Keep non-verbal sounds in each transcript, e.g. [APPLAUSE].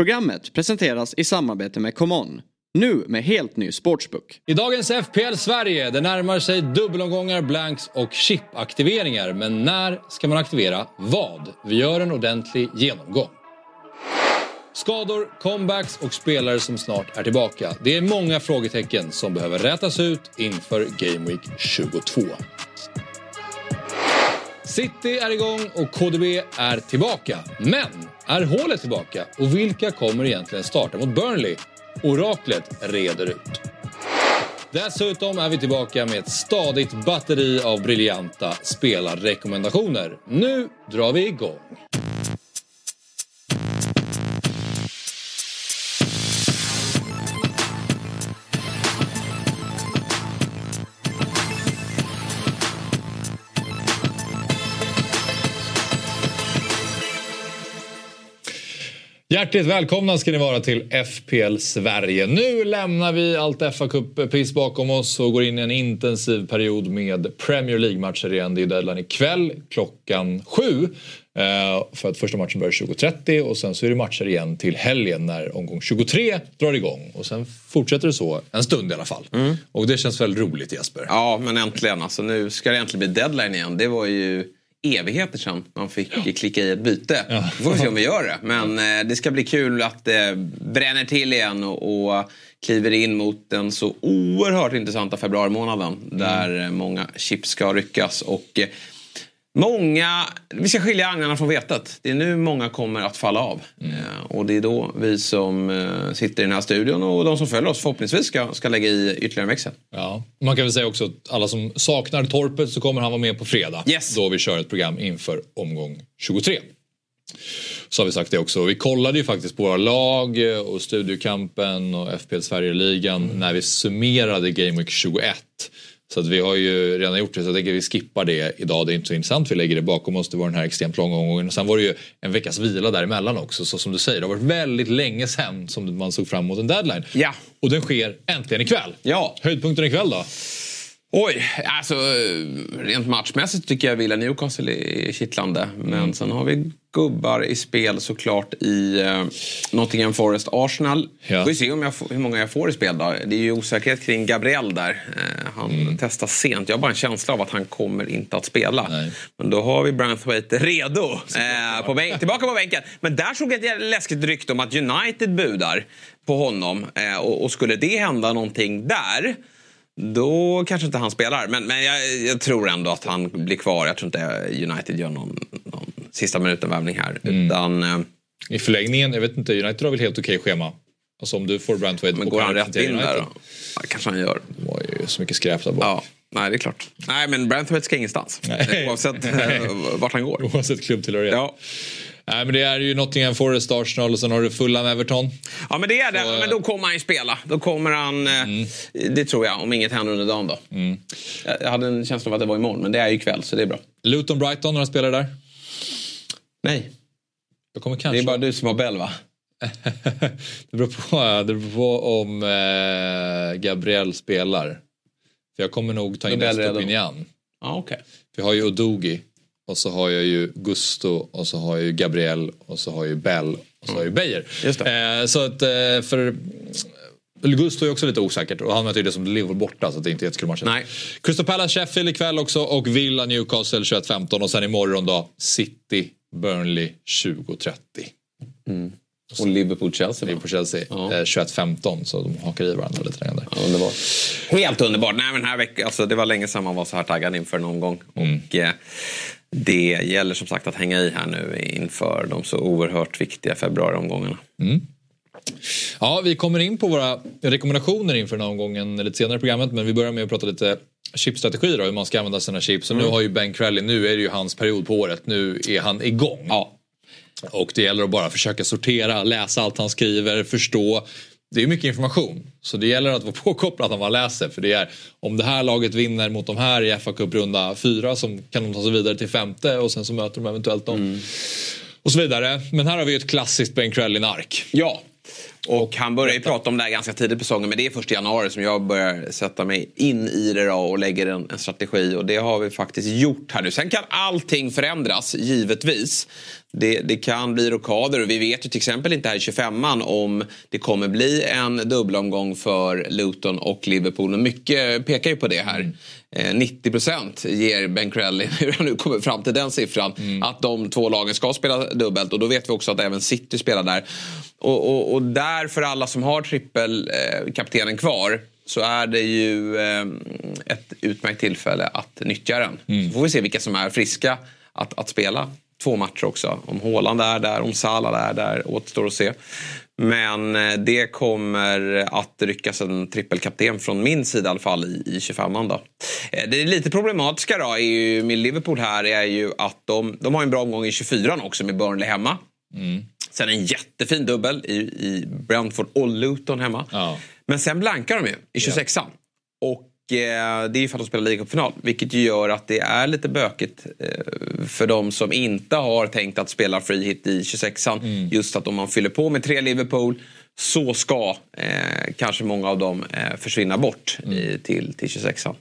Programmet presenteras i samarbete med ComeOn. Nu med helt ny sportsbook. I dagens FPL Sverige, det närmar sig dubbelomgångar, blanks och chipaktiveringar. Men när ska man aktivera vad? Vi gör en ordentlig genomgång. Skador, comebacks och spelare som snart är tillbaka. Det är många frågetecken som behöver rätas ut inför Game Week 22. City är igång och KDB är tillbaka. Men är hålet tillbaka? Och vilka kommer egentligen starta mot Burnley? Oraklet reder ut. Dessutom är vi tillbaka med ett stadigt batteri av briljanta spelarrekommendationer. Nu drar vi igång. Hjärtligt välkomna ska ni vara till FPL Sverige. Nu lämnar vi allt fa Cup-piss bakom oss och går in i en intensiv period med Premier League-matcher igen. Det är deadline ikväll klockan sju. Eh, för att första matchen börjar 20.30 och sen så är det matcher igen till helgen när omgång 23 drar igång. Och sen fortsätter det så en stund i alla fall. Mm. Och det känns väldigt roligt Jesper. Ja men äntligen alltså. Nu ska det äntligen bli deadline igen. Det var ju evigheter sedan man fick ja. klicka i ett byte. Ja. får vi se om vi gör det. Men eh, det ska bli kul att det bränner till igen och, och kliver in mot den så oerhört intressanta februarimånaden. Mm. Där många chips ska ryckas. Och eh, Många, vi ska skilja agnarna från vetet. Det är nu många kommer att falla av. Mm. Eh, och det är då vi som eh, sitter i den här studion och de som följer oss förhoppningsvis ska, ska lägga i ytterligare en växel. Ja. Man kan väl säga också att alla som saknar Torpet så kommer han vara med på fredag. Yes. Då vi kör ett program inför omgång 23. Så har vi sagt det också. Vi kollade ju faktiskt på våra lag och Studiokampen och FPL Sverige-ligan mm. när vi summerade Game Week 21. Så att vi har ju redan gjort det så jag tänker vi skippar det idag. Det är inte så intressant. Vi lägger det bakom oss. Det var den här extremt långa omgången. Sen var det ju en veckas vila däremellan också. Så som du säger, det har varit väldigt länge sedan som man såg fram emot en deadline. Ja. Och den sker äntligen ikväll. Ja. Höjdpunkten ikväll då? Oj, alltså rent matchmässigt tycker jag Villa Newcastle är kittlande. Men mm. sen har vi gubbar i spel såklart i uh, Nottingham Forest Arsenal. Ja. Vi får se om jag hur många jag får i spel då. Det är ju osäkerhet kring Gabriel där. Uh, han mm. testas sent. Jag har bara en känsla av att han kommer inte att spela. Nej. Men då har vi Branthwaite redo. Uh, på bänk, tillbaka på bänken. Men där såg jag ett läskigt rykte om att United budar på honom. Uh, och, och skulle det hända någonting där då kanske inte han spelar. Men, men jag, jag, tror ändå att han blir kvar. Jag tror inte United gör någon, någon sista minuten-värvning här. Mm. Utan, eh, I förlängningen, jag vet inte, United har väl helt okej schema. Alltså om du får Brantwaite Men går han rätt in där då? Ja, kanske han gör. Det var ju så mycket skräp där bak. Ja. Nej, det är klart. Nej, men Brantwaite ska ingenstans. Nej. Oavsett eh, vart han går. [LAUGHS] Oavsett klubbtillhörighet. Ja. Nej men det är ju Nottingham Forest, Arsenal och sen har du Fulham, Everton. Ja men det är det. Så, men då kommer han ju spela. Då kommer han, eh, mm. det tror jag, om inget händer under dagen då. Mm. Jag hade en känsla av att det var imorgon men det är ju ikväll så det är bra. Luton Brighton, några spelare där? Nej. Jag kommer kanske... Det är bara du som har Bell va? [LAUGHS] det, beror på, det beror på om eh, Gabriel spelar. För jag kommer nog ta in Estopinian. Ah, okay. Jag har ju Odogi. Och så har jag ju Gusto och så har jag ju Gabriel och så har jag ju Bell och så har jag ju Beijer. Eh, så att eh, för Gusto är också lite osäkert och han möter ju det som Liverpool borta så det är inte jättekul match. Nej. Crystal Palace Sheffield ikväll också och Villa Newcastle 21.15 och sen imorgon då City Burnley 20.30. Mm. Och Liverpool-Chelsea Liverpool-Chelsea, ja. eh, 21-15 så de hakar i varandra lite grann där. Ja, underbart. Helt underbart. Nej, men här veckan, alltså, det var länge sedan man var så här taggad inför en omgång. Mm. Och, eh, det gäller som sagt att hänga i här nu inför de så oerhört viktiga februariomgångarna. Mm. Ja, vi kommer in på våra rekommendationer inför den här omgången lite senare i programmet men vi börjar med att prata lite chipstrategi då, hur man ska använda sina chips. Och mm. nu har ju Ben Crowley, nu är det ju hans period på året, nu är han igång. Ja. Och det gäller att bara försöka sortera, läsa allt han skriver, förstå. Det är mycket information. Så det gäller att vara [LAUGHS] påkopplad när man läser. För det är om det här laget vinner mot de här i FA Cup runda fyra som kan de ta sig vidare till femte och sen så möter de eventuellt dem. Mm. Och så vidare. Men här har vi ett klassiskt Ben Crellin-ark. Ja. Och han börjar ju prata om det här ganska tidigt på säsongen men det är först i januari som jag börjar sätta mig in i det och lägger en, en, strategi och det har vi faktiskt gjort här nu. Sen kan allting förändras givetvis. Det, det kan bli rockader och vi vet ju till exempel inte här i 25an om det kommer bli en dubbelomgång för Luton och Liverpool. Och mycket pekar ju på det här. Mm. 90 procent ger Ben Crelly, [LAUGHS] hur han nu kommer fram till den siffran, mm. att de två lagen ska spela dubbelt. Och då vet vi också att även City spelar där. Och, och, och där för alla som har trippelkaptenen kvar så är det ju eh, ett utmärkt tillfälle att nyttja den. Mm. Så får vi se vilka som är friska att, att spela två matcher också. Om Haaland är där, om Salah är där, återstår att se. Men eh, det kommer att ryckas en trippelkapten från min sida i alla fall i, i 25an då. Eh, det är lite problematiska då är ju, med Liverpool här är ju att de, de har en bra omgång i 24 också med Burnley hemma. Mm. Sen en jättefin dubbel i, i Brentford och Luton hemma. Ja. Men sen blankar de ju i 26an. Och eh, det är ju för att de spelar ligacupfinal. Vilket gör att det är lite bökigt eh, för de som inte har tänkt att spela free hit i 26an. Mm. Just att om man fyller på med tre Liverpool så ska eh, kanske många av dem eh, försvinna bort mm. i, till, till 26an.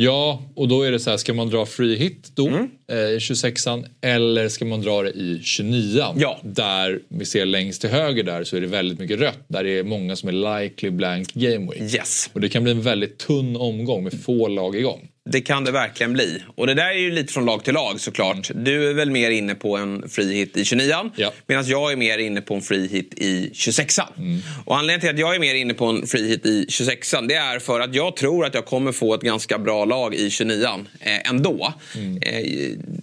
Ja, och då är det så här, ska man dra free hit då mm. eh, i 26an eller ska man dra det i 29an? Ja. Där vi ser längst till höger där så är det väldigt mycket rött. Där det är många som är likely blank game week. Yes. Och det kan bli en väldigt tunn omgång med få lag igång. Det kan det verkligen bli. Och det där är ju lite från lag till lag såklart. Mm. Du är väl mer inne på en free hit i 29an. Ja. Medan jag är mer inne på en free hit i 26an. Mm. Och anledningen till att jag är mer inne på en free hit i 26an det är för att jag tror att jag kommer få ett ganska bra lag i 29an eh, ändå. Mm. Eh,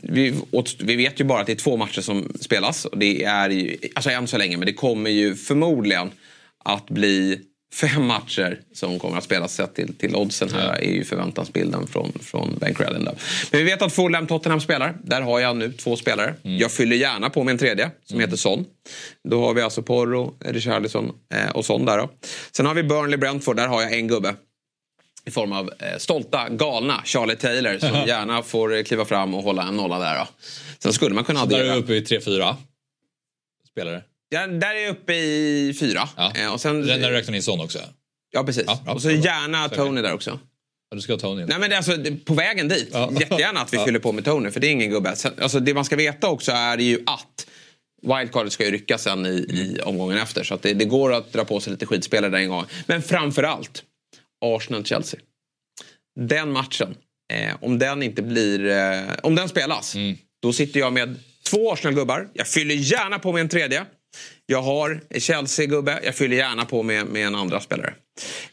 vi, vi, vet ju bara att det är två matcher som spelas. Och det är ju, alltså än så länge, men det kommer ju förmodligen att bli fem matcher som kommer att spelas sett till, till oddsen här är ju förväntansbilden från, från Bank Rallyn. Men vi vet att Fulham Tottenham spelar. Där har jag nu två spelare. Mm. Jag fyller gärna på med en tredje som mm. heter Son. Då har vi alltså Porro, Richarlison eh, och Son där då. Sen har vi Burnley Brentford. Där har jag en gubbe. I form av eh, stolta, galna Charlie Taylor som gärna får kliva fram och hålla en nolla där då. Sen skulle man kunna addera. Där är du uppe i 3-4 spelare? Ja, där är jag uppe i fyra. Ja. Eh, och sen, när du räknar in sån också? Ja, precis. Ja, och så gärna Tony där också. Ja, du ska ha Tony? Nej, men det, alltså, på vägen dit. Ja. [LAUGHS] Jättegärna att vi fyller på med Tony, för det är ingen gubbe. Alltså, det man ska veta också är ju att Wildcardet ska ju ryckas sen i, i omgången efter. Så att det, det, går att dra på sig lite skitspelare där en gång. Men framförallt Arsenal-Chelsea. Den matchen, eh, om den inte blir... Eh, om den spelas, mm. då sitter jag med två Arsenal-gubbar. Jag fyller gärna på med en tredje. Jag har Chelsea-gubbe, jag fyller gärna på med, med en andra spelare.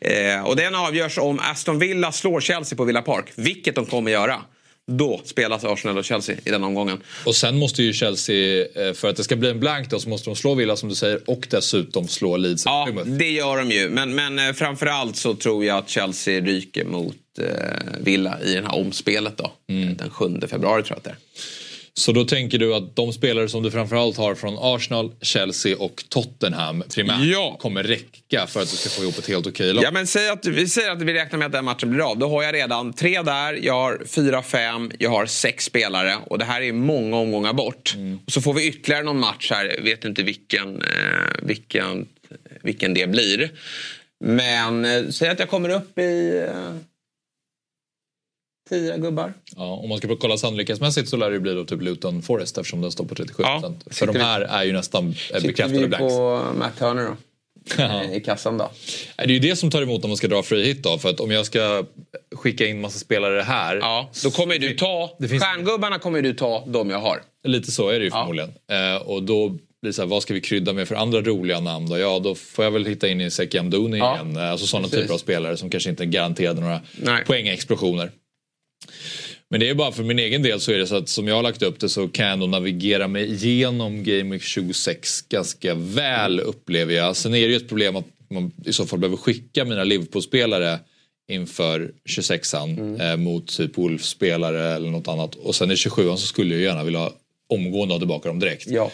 Eh, och den avgörs om Aston Villa slår Chelsea på Villa Park, vilket de kommer göra. Då spelas Arsenal och Chelsea i den omgången. Och sen måste ju Chelsea, eh, för att det ska bli en blank då, så måste de slå Villa som du säger och dessutom slå Leeds. Ja, det gör de ju. Men, men eh, framförallt så tror jag att Chelsea ryker mot eh, Villa i det här omspelet då. Mm. Den 7 februari tror jag att det är. Så då tänker du att de spelare som du framförallt har från Arsenal, Chelsea och Tottenham primärt ja. kommer räcka för att du ska få ihop ett helt okej lag? Ja men säg att, vi säger att vi räknar med att den matchen blir av. Då har jag redan tre där, jag har fyra, fem, jag har sex spelare och det här är många omgångar bort. Mm. Och så får vi ytterligare någon match här, vet inte vilken, eh, vilken, vilken det blir. Men eh, säg att jag kommer upp i eh, Tio gubbar. Ja, om man ska kolla sannolikhetsmässigt så lär det bli då typ Luton Forest eftersom den står på 37 ja, För de här är ju nästan bekräftade blanks. Sitter vi på Matt Turner då? I kassan då? Det är ju det som tar emot om man ska dra free hit då. För att om jag ska skicka in massa spelare här. Ja, då kommer du ta, det finns... stjärngubbarna kommer du ta de jag har. Lite så är det ju förmodligen. Ja. Eh, och då blir det så här, vad ska vi krydda med för andra roliga namn då? Ja, då får jag väl hitta in i Seki Amdouni ja. igen. Alltså sådana typer av spelare som kanske inte är garanterade några poängexplosioner. Men det är bara för min egen del så är det så att som jag har lagt upp det så kan jag ändå navigera mig igenom Game Week 26 ganska väl upplever jag. Sen är det ju ett problem att man i så fall behöver skicka mina Liverpool-spelare inför 26an mm. eh, mot typ Wolf-spelare eller något annat. Och sen i 27an så skulle jag gärna vilja omgående ha tillbaka dem direkt. Ja.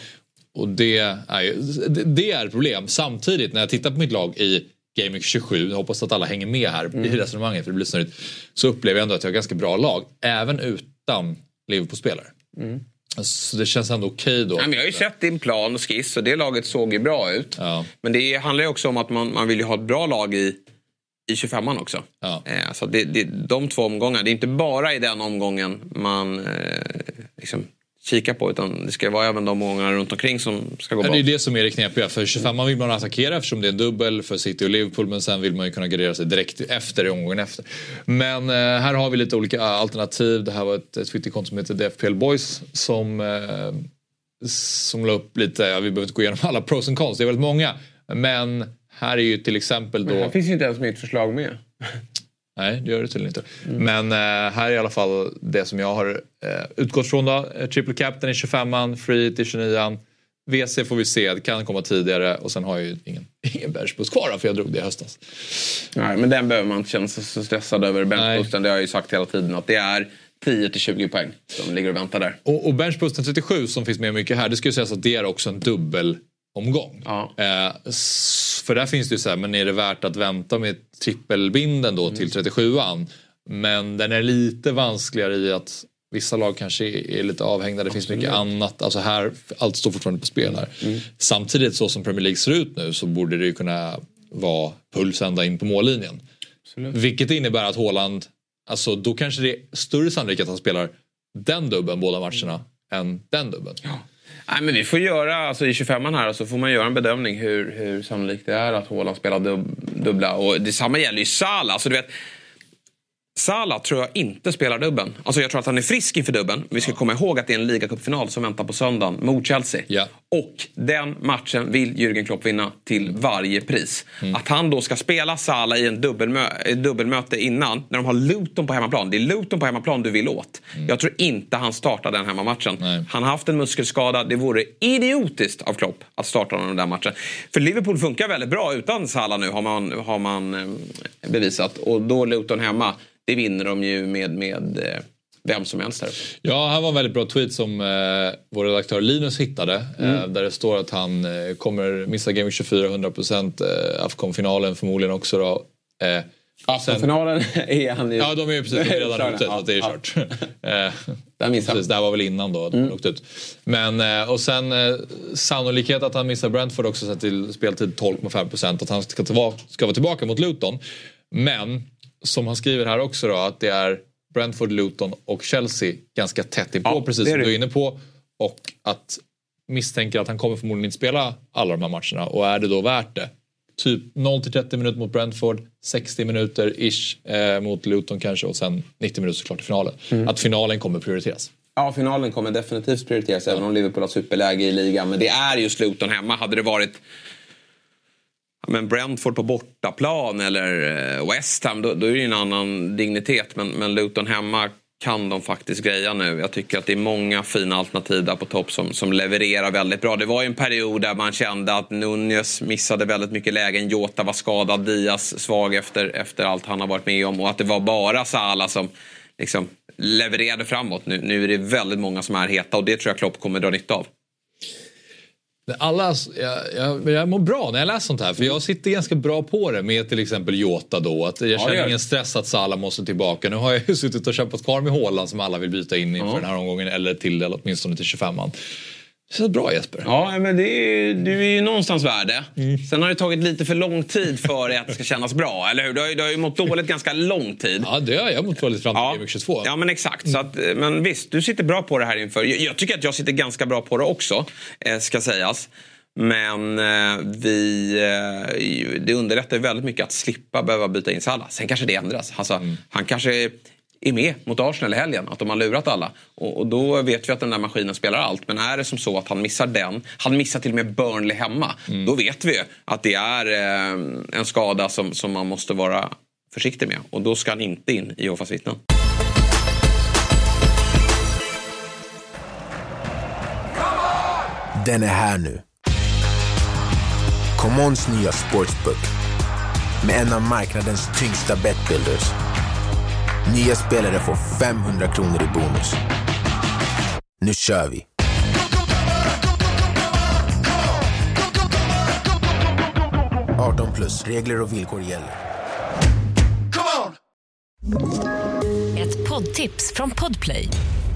Och det är, det, det är problem. Samtidigt när jag tittar på mitt lag i Game 27, jag hoppas att alla hänger med här mm. i resonemanget för det blir snurrigt. Så upplever jag ändå att jag har ganska bra lag, även utan Liverpool-spelare. Mm. Så det känns ändå okej då. Nej, men jag har ju sett din plan och skiss och det laget såg ju bra ut. Ja. Men det handlar ju också om att man, man vill ju ha ett bra lag i, i 25an också. Ja. Eh, så det, det, de två omgångarna, det är inte bara i den omgången man eh, liksom kikar på utan det ska vara även de omgångarna runt omkring som ska gå bra. det är det som är det knepiga. För 25 man vill man attackera eftersom det är en dubbel för City och Liverpool. Men sen vill man ju kunna gardera sig direkt efter i omgången efter. Men eh, här har vi lite olika alternativ. Det här var ett, ett Twitterkonto som heter DFPL Boys som, eh, som la upp lite, ja, vi behöver inte gå igenom alla pros and cons, det är väldigt många. Men här är ju till exempel då... Men här finns ju inte ens mitt förslag med. Nej, det gör det tydligen inte. Men eh, här är i alla fall det som jag har eh, utgått från. Då. Eh, Triple Captain i 25an, Free till 29an. WC får vi se, det kan komma tidigare och sen har jag ju ingen, [LAUGHS] ingen benchboost kvar för jag drog det i höstas. Nej, men den behöver man inte känna sig så stressad över. Benchboosten, det har jag ju sagt hela tiden att det är 10 till 20 poäng som ligger och väntar där. Och, och benchboosten 37 som finns med mycket här, det ska ju sägas att det är också en dubbelomgång. Ja. Eh, för där finns det ju så här, men är det värt att vänta med trippelbinden då till 37an? Men den är lite vanskligare i att vissa lag kanske är, lite avhängda. Det finns mycket annat. Alltså här, allt står fortfarande på spel här. Samtidigt så som Premier League ser ut nu så borde det ju kunna vara puls ända in på mållinjen. Vilket innebär att Haaland, alltså då kanske det är större sannolikhet att han spelar den dubben båda matcherna än den dubben. Nej, men vi får göra, alltså i 25an här, så får man göra en bedömning hur, hur sannolikt det är att Haaland spelar dub, dubbla. Och detsamma gäller ju Salah. Alltså, du vet, Salah tror jag inte spelar dubben. Alltså jag tror att han är frisk inför dubben. Vi ska komma ihåg att det är en ligacupfinal som väntar på söndagen mot Chelsea. Ja. Och den matchen vill Jürgen Klopp vinna till varje pris. Att han då ska spela Salah i en dubbelmö dubbelmöte innan, när de har Luton på hemmaplan. Det är Luton på hemmaplan du vill åt. Jag tror inte han startar den hemmamatchen. Nej. Han har haft en muskelskada. Det vore idiotiskt av Klopp att starta honom den där matchen. För Liverpool funkar väldigt bra utan Salah nu har man, har man eh, bevisat. Och då Luton hemma, det vinner de ju med, med eh, vem som helst här. Ja, här var en väldigt bra tweet som eh, vår redaktör Linus hittade. Eh, där det står att han eh, kommer missa Game Week 24 100% eh, Afcon-finalen förmodligen också då. Eh, sen- Finalen [LAUGHS] är han ju... Ja, de är ju precis [LAUGHS] redan ute Ja, det är ja. kört. [LAUGHS] Eh, Där missade precis, det här var väl innan då de åkte ut. Men eh, och sen eh, sannolikhet att han missar Brentford också sett till speltid 12,5% att han ska, ska vara tillbaka mot Luton. Men som han skriver här också då att det är Brentford, Luton och Chelsea ganska tätt inpå Ja, precis som du är inne på. Och att misstänker att han kommer förmodligen inte spela alla de här matcherna och är det då värt det? Typ 0 till 30 minuter mot Brentford, 60 minuter ish eh, mot Luton kanske och sen 90 minuter såklart i finalen. Mm. Att finalen kommer prioriteras. Ja, finalen kommer definitivt prioriteras även om Liverpool har superläge i ligan. Men det är just Luton hemma. Hade det varit men Brentford på bortaplan eller eh, West Ham då, då är det ju en annan dignitet. Men, men Luton hemma kan de faktiskt greja nu. Jag tycker att det är många fina alternativ där på topp som, som levererar väldigt bra. Det var ju en period där man kände att Nunez missade väldigt mycket lägen. Jota var skadad, Diaz svag efter, efter allt han har varit med om. Och att det var bara Salah som liksom levererade framåt. Nu, nu är det väldigt många som är heta och det tror jag Klopp kommer dra nytta av. Alla, jag, jag, jag mår bra när jag läser sånt här för jag sitter ganska bra på det med till exempel Jota då. Att jag känner ingen stress att Salah måste tillbaka. Nu har jag ju suttit och kämpat kvar med Haaland som alla vill byta in inför den här omgången eller till eller åtminstone till 25an. Det känns bra Jesper. Ja, men det är, du är ju någonstans värd det. Sen har det tagit lite för lång tid för att det ska kännas bra, eller hur? Du har ju, du har ju mått dåligt ganska lång tid. Ja, det har jag mot lite fram till Week 22. ja, men exakt. Så att, eh, men visst, du sitter bra på det här inför. Jag, jag tycker att jag sitter ganska bra på det också, eh, ska sägas. Men eh, vi, eh, det underlättar ju väldigt mycket att slippa behöva byta in Salah. Sen kanske det ändras. Alltså, Han kanske är med mot Arsenal i helgen, att de har lurat alla. Och, och då vet vi att den där maskinen spelar allt. Men är det som så att han missar den, han missar till och med Burnley hemma. Då vet vi att det är eh, en skada som, som man måste vara försiktig med. Och då ska han inte in i Jehovas vittnen. Den är här nu. Commons nya sportsbook med en av marknadens tyngsta betbuilders. Nya spelare får 500 kronor i bonus. Nu kör vi! –18 plus. Regler och villkor gäller. Ett poddtips från Podplay.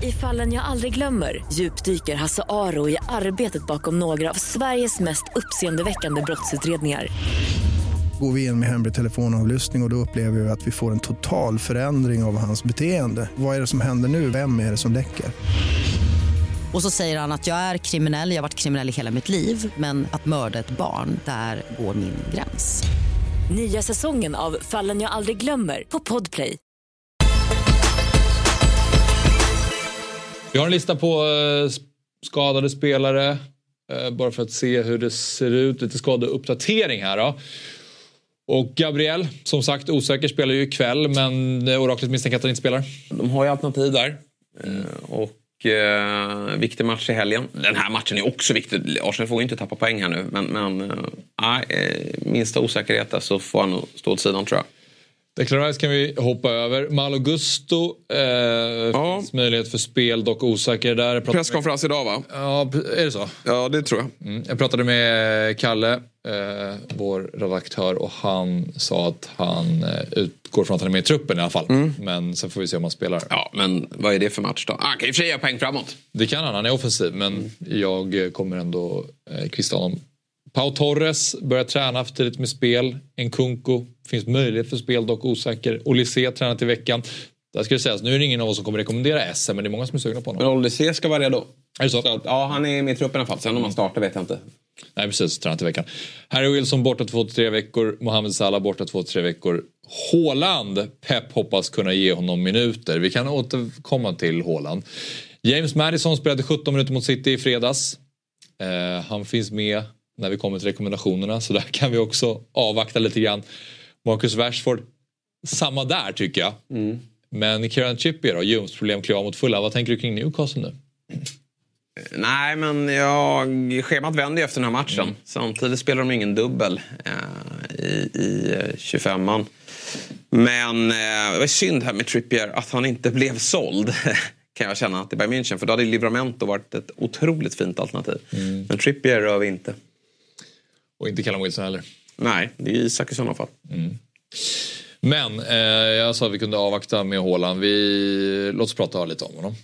I fallen jag aldrig glömmer djupdyker Hasse Aro i arbetet bakom några av Sveriges mest uppseendeväckande brottsutredningar. Går vi in med hemlig telefonavlyssning och, och då upplever vi att vi får en total förändring av hans beteende. Vad är det som händer nu? Vem är det som läcker? Och så säger han att jag är kriminell, jag har varit kriminell i hela mitt liv men att mörda ett barn, där går min gräns. Nya säsongen av Fallen jag aldrig glömmer på Podplay. Vi har en lista på eh, skadade spelare. eh, Bara för att se hur det ser ut. Lite skadeuppdatering här då. Och Gabriel, som sagt osäker, spelar ju ikväll men eh, oraklet misstänker att han inte spelar. De har ju alternativ där. Eh, Och eh, viktig match i helgen. Den här matchen är också viktig. Arsenal får ju inte tappa poäng här nu. Men, men eh, eh, minsta osäkerhet där så får han nog stå åt sidan tror jag. Declan Rice kan vi hoppa över. Malo Gusto. Eh, finns möjlighet för spel, dock osäker där. Presskonferens idag va? Ja, är det så? Ja, det tror jag. Mm. Jag pratade med Kalle, eh, vår redaktör, och han sa att han eh, utgår från att han är med i truppen i alla fall. Men sen får vi se om han spelar. Ja, men vad är det för match då? Ah, Han kan ju göra poäng framåt. Det kan han, han är offensiv men jag eh, kommer ändå eh, kvista honom. Pau Torres börjar träna för tidigt med spel. Nkunku finns möjlighet för spel, dock osäker. Olise tränat i veckan. Där ska det sägas, nu är det ingen av oss som kommer rekommendera SM men det är många som är sugna på Men honom. Olise ska vara redo. Är det så? Så ja, han är med i truppen i alla fall. Sen om han startar vet jag inte. Nej precis, tränat i veckan. Harry Wilson borta två till tre veckor. Mohamed Salah borta två till tre veckor. Haaland, Pep hoppas kunna ge honom minuter. Vi kan återkomma till Haaland. James Madison spelade 17 minuter mot City i fredags. Eh, han finns med när vi kommer till rekommendationerna så där kan vi också avvakta lite grann. Marcus Rashford, samma där tycker jag. Men Kieran Trippier då, ljumsproblem, kliva av mot fulla. Vad tänker du kring Newcastle nu? Nej, men jag, schemat vänder ju efter den här matchen. Samtidigt spelar de ingen dubbel eh, i, i eh, 25an. Men eh, det var synd här med Trippier att han inte blev såld. [LAUGHS] Kan jag känna till Bayern München. För då hade Livramento varit ett otroligt fint alternativ. Men Trippier rör vi inte. Och inte Callum Wilson heller. Nej, det är Isak i sådana fall. Men eh, jag sa att vi kunde avvakta med Haaland. Vi, låt oss prata lite om honom.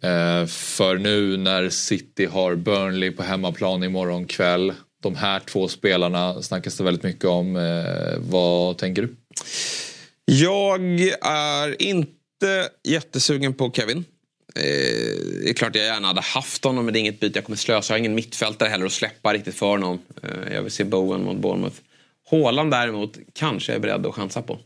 Eh, för nu när City har Burnley på hemmaplan imorgon kväll. De här två spelarna snackas det väldigt mycket om. Eh, vad tänker du? Jag är inte jättesugen på Kevin. Eh, det är klart jag gärna hade haft honom men det är inget byte jag kommer slösa. Jag har ingen mittfältare heller att släppa riktigt för honom. Eh, jag vill se Bowen mot Bournemouth. Haaland däremot kanske jag är beredd att chansa på.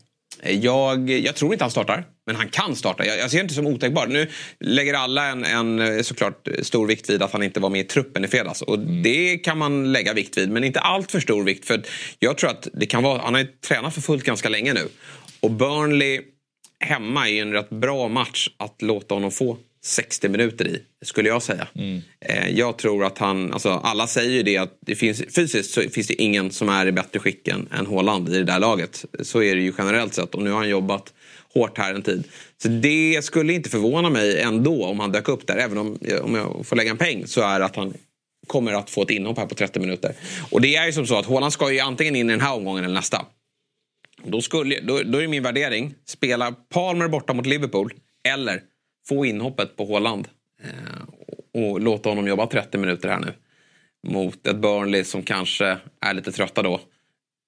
Eh, Jag, jag tror inte han startar, men han kan starta. Jag, jag ser inte som otänkbart. Nu lägger alla en, en eh, såklart stor vikt vid att han inte var med i truppen i fredags. Och det kan man lägga vikt vid, men inte allt för stor vikt. För jag tror att det kan vara, han har ju tränat för fullt ganska länge nu. Och Burnley hemma är en rätt bra match att låta honom få 60 minuter i, skulle jag säga. Eh, Jag tror att han, alltså alla säger ju det att det finns, fysiskt så finns det ingen som är i bättre skick än, än Haaland i det där laget. Så är det ju generellt sett och nu har han jobbat hårt här en tid. Så det skulle inte förvåna mig ändå om han dök upp där. Även om, om jag får lägga en peng så är att han kommer att få ett inhopp här på 30 minuter. Och det är ju som så att Haaland ska ju antingen in i den här omgången eller nästa. Då, skulle, då, då är min värdering, spela Palmer borta mot Liverpool eller få inhoppet på Haaland eh, och, låta honom jobba 30 minuter här nu. Mot ett Burnley som kanske är lite trötta då.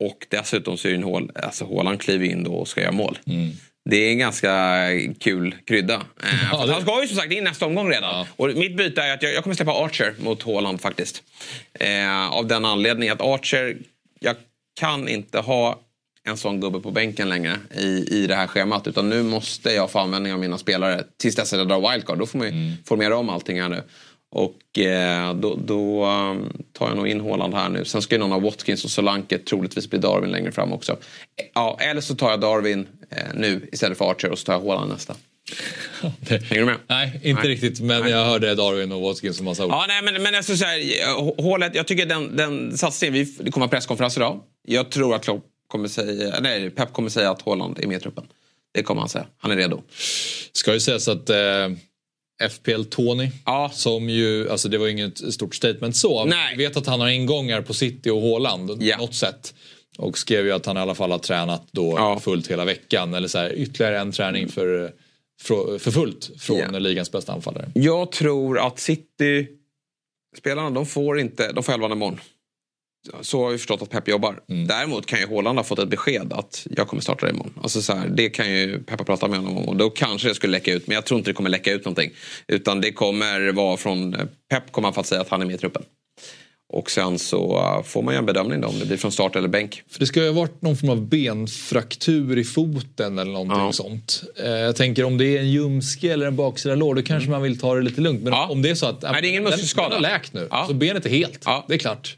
Och dessutom så är en Haaland, alltså Haaland kliver in då och ska göra mål. Det är en ganska kul krydda. Eh, [LAUGHS] för att Han ska ju som sagt in nästa omgång redan. Och mitt byte är att jag, jag kommer släppa Archer mot Haaland faktiskt. Eh, av den anledningen att Archer, jag kan inte ha en sån gubbe på bänken längre i, i det här schemat. Utan nu måste jag få användning av mina spelare tills dess att jag drar wildcard. Då får man ju formera om allting här nu. Och eh, då, då um, tar jag nog in Haaland här nu. Sen ska ju någon av Watkins och Solanke troligtvis bli Darwin längre fram också. Eh, Ja, eller så tar jag Darwin eh, nu istället för Archer och så tar jag Haaland nästa. [LAUGHS] Hänger du med? Nej, inte Nej. riktigt. Men Nej. jag hörde Darwin och Watkins som massa ord. Ja, nej, men, men alltså, så här, hålet, jag tycker den, den satsningen, vi, det kommer en presskonferens idag. Jag tror att Klopp kommer säga, nej, Pep kommer säga att Haaland är med i truppen. Det kommer han säga. Han är redo. Ska ju sägas att eh, FPL Tony, Ja. som ju, alltså det var inget stort statement så. Nej. Vet att han har ingångar på City och Haaland, Ja. något sätt. Och skrev ju att han i alla fall har tränat då Ja. fullt hela veckan. Eller så här, ytterligare en träning för, för, för fullt från Ja. ligans bästa anfallare. Jag tror att City-spelarna, de får inte, de får elvan imorgon. Så har vi förstått att Pep jobbar. Mm. Däremot kan ju Haaland ha fått ett besked att jag kommer starta imorgon. Alltså så här, det kan ju Peppa prata med honom om och då kanske det skulle läcka ut. Men jag tror inte det kommer läcka ut någonting. Utan det kommer vara från, Pep kommer få säga att han är med i truppen. Och sen så uh, får man ju en bedömning då om det blir från start eller bänk. För det ska ju ha varit någon form av benfraktur i foten eller någonting Ja. sånt. Eh, jag tänker om det är en ljumske eller en baksida lår då kanske man vill ta det lite lugnt. Men Ja. om det är så att Nej, det är ingen den, den har läkt nu, Ja. så benet är helt. Det är klart.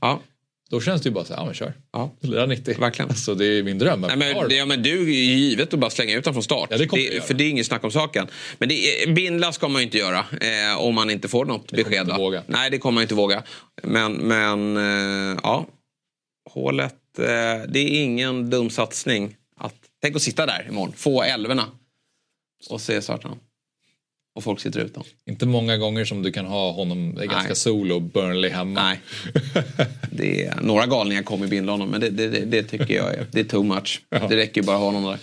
Då känns det ju bara så här, ja men kör. ja. Lira 90. Verkligen. [LAUGHS] Alltså det är min dröm. Nej, men, det, ja, men du är ju givet att bara slänga ut den från start. Ja, det kommer det, göra. för det är inget snack om saken. Men det, bindla ska man ju inte göra eh, om man inte får något kommer besked. inte våga. Nej, det kommer man inte våga. Men, men eh, ja, hålet. Eh, det är ingen dum satsning. Att, tänk att sitta där imorgon, få älvorna och se starten. Och folk sitter utan. Inte många gånger som du kan ha honom ganska Nej. solo Burnley hemma. Nej. [LAUGHS] Det är, några galningar kommer bindla honom, men det, det, det, tycker jag är, det är too much. Det räcker ju bara att ha honom där.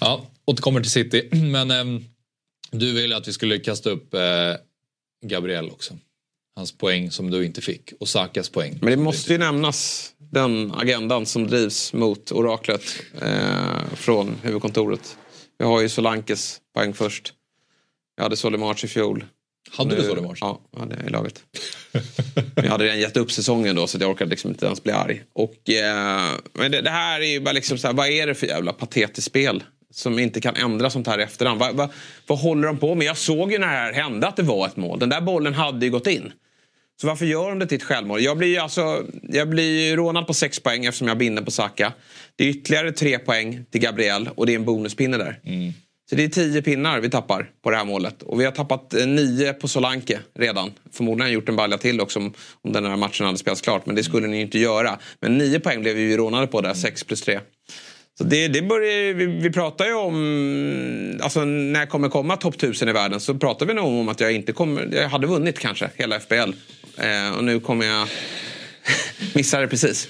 Ja, återkommer till City. [CLEARS THROAT] Men ehm, du ville att vi skulle kasta upp eh, Gabriel också. Hans poäng som du inte fick och Sakas poäng. Men det måste ju nämnas den agendan som drivs mot oraklet eh, från huvudkontoret. Vi har ju Solankes poäng först. Jag hade Solimarch i fjol. Hade du Nu- det morse? Ja, jag hade det i laget. Men jag hade redan gett upp säsongen då så jag orkade liksom inte ens bli arg. Och, eh, men det, det här är ju bara liksom så här, vad är det för jävla patetiskt spel? Som inte kan ändra sånt här i efterhand. Vad, vad, vad håller de på med? Jag såg ju när det här hände att det var ett mål. Den där bollen hade ju gått in. Så varför gör de det till ett självmål? Jag blir ju alltså, jag blir rånad på sex poäng eftersom jag binder på Saka. Det är ytterligare tre poäng till Gabriel och det är en bonuspinne där. Så det är tio pinnar vi tappar på det här målet. Och vi har tappat eh, nio på Solanke redan. Förmodligen har han gjort en balja till också om, om den här matchen hade spelats klart. Men det skulle ni ju inte göra. Men nio poäng blev vi ju rånade på där, sex plus tre. Så det, det börjar, vi, vi pratar ju om, alltså när jag kommer komma topp 1000 i världen så pratar vi nog om att jag inte kommer, jag hade vunnit kanske hela FBL. Eh, och nu kommer jag [LAUGHS] missa det precis.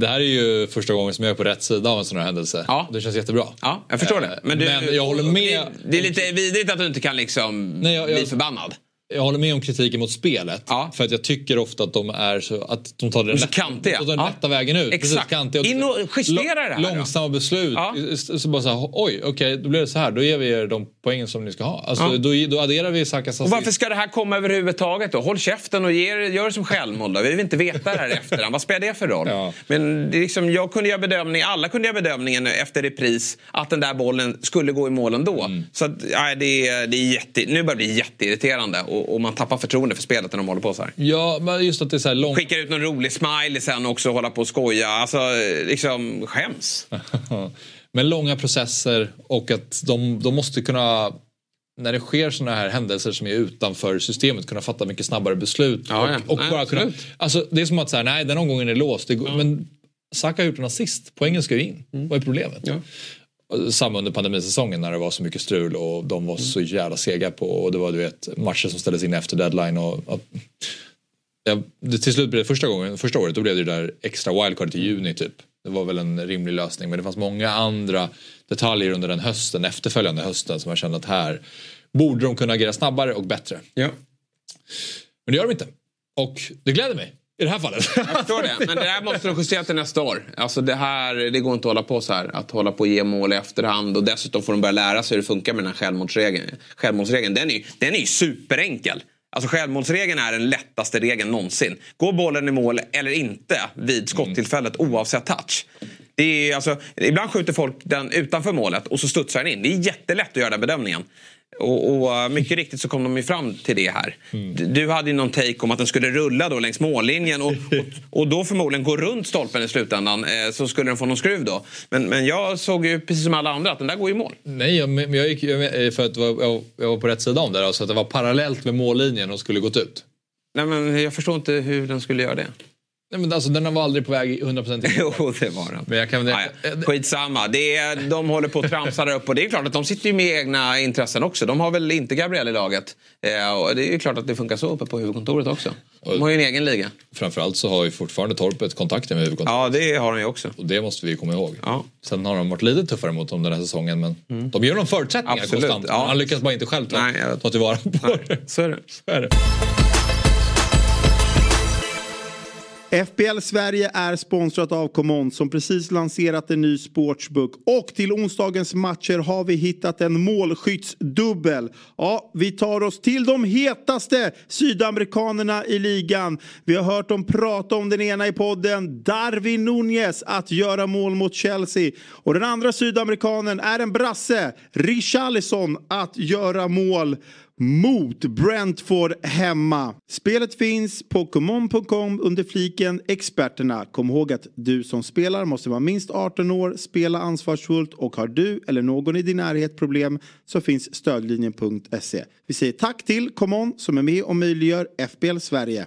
Det här är ju första gången som jag är på rätt sida av en sån här händelse. Ja. Det känns jättebra. Ja, jag förstår det. Eh, Men, du, men jag håller med. Det, det är lite vidrigt att du inte kan liksom Nej, jag- jag- bli förbannad. Jag håller med om kritiken mot spelet. Ja. För att jag tycker ofta att de är så att de tar den, så lätt- kantiga. de tar den Ja. lätta vägen ut. Exakt. Precis, In och justera det här då. Långsamma beslut. Ja. Så bara så här, oj, okej, då blir det så här. Då ger vi er de poängen som ni ska ha. Alltså, Ja. då, då adderar vi Sakas Och varför assist. ska det här komma överhuvudtaget då? Håll käften och ge, gör det som självmål då. Vi vill inte veta det här i efterhand. Vad spelar det för roll? Ja. Men liksom, jag kunde göra bedömning, alla kunde göra bedömningen efter repris att den där bollen skulle gå i mål ändå. Mm. Så att, ja, det, är, det är jätte, nu börjar det bli jätteirriterande och, och man tappar förtroende för spelet när de håller på så här. Ja, men just att det är så långt. Skickar ut någon rolig smiley sen också och hålla på och skoja. Alltså liksom skäms. [LAUGHS] Men långa processer och att de, de måste kunna när det sker såna här händelser som är utanför systemet kunna fatta mycket snabbare beslut. Ja, ja. och, och Nej, bara kunna, alltså, det är som att säga, nej den omgången är låst. Det går, Men Saka har gjort en assist, poängen ska ju in. Vad är problemet? Mm. Ja. Samma under pandemisäsongen när det var så mycket strul och de var så jävla sega på och det var du vet matcher som ställdes in efter deadline. Och, och, ja, det, till slut blev det första gången, första året då blev det där extra wildcardet i juni typ. Det var väl en rimlig lösning men det fanns många andra detaljer under den hösten, efterföljande hösten som jag kände att här borde de kunna agera snabbare och bättre. Ja. Men det gör de inte. Och det gläder mig i det här fallet. Jag förstår det. Men det där måste de justera till nästa år. Alltså det här, det går inte att hålla på så här. Att hålla på och ge mål i efterhand. Och dessutom får de börja lära sig hur det funkar med den här självmordsregeln. Självmordsregeln, den är ju, den är ju superenkel. Alltså självmålsregeln är den lättaste regeln någonsin. Går bollen i mål eller inte vid skottillfället mm. oavsett touch. Det är, alltså, ibland skjuter folk den utanför målet och så studsar den in. Det är jättelätt att göra den bedömningen. Och, och uh, mycket riktigt så kom de ju fram till det här. D- Du hade ju någon take om att den skulle rulla då längs mållinjen och, och, [LAUGHS] och då förmodligen gå runt stolpen i slutändan. Eh, så skulle den få någon skruv då. Men, men jag såg ju precis som alla andra att den där går i mål. Nej, jag, men jag gick jag, för att jag jag var på rätt sida om det. Alltså att det var parallellt med mållinjen och skulle gått ut. Nej, men jag förstår inte hur den skulle göra det. Nej, men alltså, den var aldrig på väg 100% [LAUGHS] in. Jo, det var den. Men jag kan, Ja, ja. Skitsamma. Det är, de håller på att tramsa där uppe. Och det är klart att de sitter ju med egna intressen också. De har väl inte Gabriel i laget. Eh, och det är ju klart att det funkar så uppe på huvudkontoret också. De har ju en egen liga. Framförallt så har ju fortfarande Torpet kontakter med huvudkontoret. Ja, det har de ju också. Och det måste vi komma ihåg. Ja. Sen har de varit lite tuffare mot dem den här säsongen men de ger dem förutsättningar Mm. Absolut, konstant. ja. Han lyckas bara inte själv ta, Nej, jag- ta tillvara på det. Så är det. [LAUGHS] Så är det. FBL Sverige är sponsrat av Common som precis lanserat en ny sportsbook. Och till onsdagens matcher har vi hittat en målskyttsdubbel. Ja, vi tar oss till de hetaste sydamerikanerna i ligan. Vi har hört dem prata om den ena i podden, Darwin Nunez, att göra mål mot Chelsea. Och den andra sydamerikanen är en brasse, Richarlison, att göra mål mot Brentford hemma. Spelet finns på common.com under fliken experterna. Kom ihåg att du som spelar måste vara minst 18 år, spela ansvarsfullt och har du eller någon i din närhet problem så finns stödlinjen.se. Vi säger tack till Common som är med och möjliggör FBL Sverige.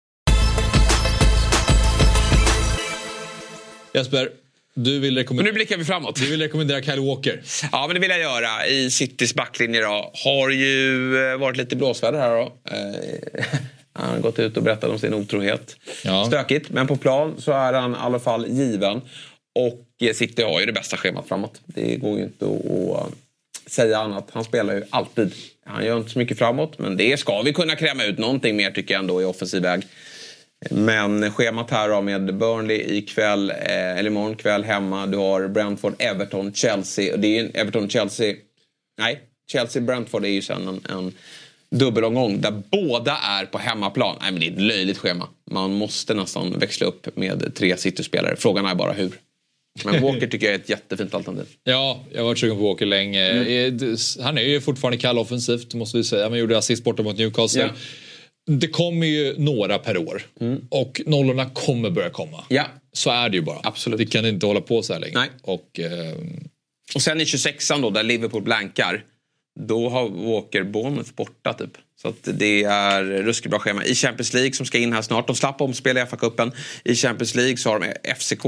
Jesper, du vill, Men nu rekommendera, blickar vi framåt. du vill rekommendera Kyle Walker. Ja, men det vill jag göra. I Citys backlinje då. Har ju eh, varit lite blåsväder här då. Eh, [LAUGHS] Han har gått ut och berättat om sin otrohet. Ja. Stökigt, men på plan så är han i alla fall given. Och eh, City har ju det bästa schemat framåt. Det går ju inte att att säga annat. Han spelar ju alltid. Han gör inte så mycket framåt, men det ska vi kunna kräma ut någonting mer tycker jag ändå i offensiv väg. Men schemat här då med Burnley ikväll, eh, eller imorgon kväll hemma. Du har Brentford, Everton, Chelsea. Och det är Everton, Chelsea. Nej, Chelsea, Brentford är ju sen en, en dubbelomgång där båda är på hemmaplan. Nej, men det är ett löjligt schema. Man måste nästan växla upp med tre City-spelare. Frågan är bara hur. Men Walker tycker jag är ett jättefint alternativ. [LAUGHS] Ja, jag har varit sugen på Walker länge. Mm. Eh, Han är ju fortfarande kall offensivt måste vi säga. Man gjorde assist borta mot Newcastle. Ja. Det kommer ju några per år. Och nollorna kommer börja komma. Mm. Ja. Så är det ju bara. Absolut. Det kan inte hålla på så här länge. Nej. Och, eh, Och sen i 26an då, där Liverpool blankar. Då har Walker Bournemouth borta typ. Så det är ruskigt bra schema. I Champions League som ska in här snart. De slapp omspela i FA-cupen. I Champions League så har de FCK.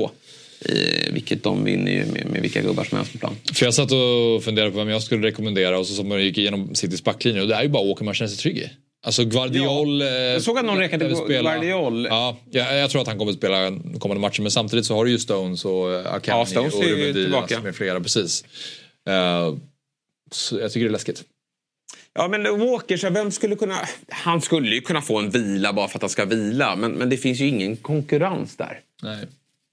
I, vilket de vinner ju med, med vilka gubbar som helst på plan. för jag satt och funderade på vem jag skulle rekommendera och så som jag gick igenom Citys backlinje och det är ju bara Walker man känner sig trygg i. Alltså Guardiol... eh, jag såg att någon räknade spela- Guardiol. Ja, jag, jag tror att han kommer att spela kommande matcher men samtidigt så har du ju Stones och eh, Akanji Ja, Stones och Ruben Diaz med flera. Precis. Eh, så jag tycker det är läskigt. Ja men Walker, så vem skulle kunna... Han skulle ju kunna få en vila bara för att han ska vila. Men, men det finns ju ingen konkurrens där. Nej.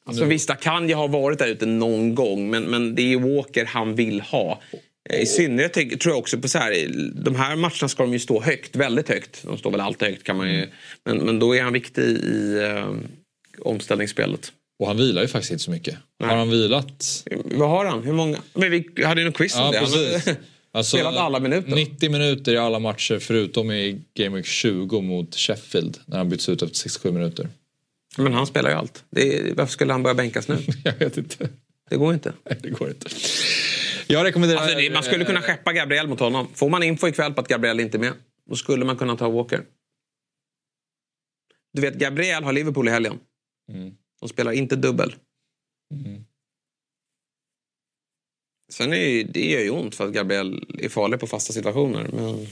Alltså, visst, Akanji har varit där ute någon gång. Men, men det är Walker han vill ha. Eh, I synnerhet tror jag också på så här. De här matcherna ska de ju stå högt. Väldigt högt. De står väl alltid högt kan man ju. Men, men då är han viktig i eh, omställningsspelet. Och han vilar ju faktiskt inte så mycket. Nej. Har han vilat? Vad har han? Hur många? Men vi hade ju någon quiz om Ja, det. Han precis. [LAUGHS] Alltså, spelat alla minuter. 90 minuter i alla matcher förutom i Game Week 20 mot Sheffield när han byts ut efter 67 minuter. Men han spelar ju allt. Är, varför skulle han börja bänkas nu? [LAUGHS] Jag vet inte. Det går inte. Nej, det går inte. Jag rekommenderar... Alltså det, man skulle kunna skeppa Gabriel mot honom. Får man info ikväll på att Gabriel inte är med, då skulle man kunna ta Walker. Du vet, Gabriel har Liverpool i helgen. Mm. De spelar inte dubbel. Sen är ju, det gör ju ont för att Gabriel är farlig på fasta situationer. Men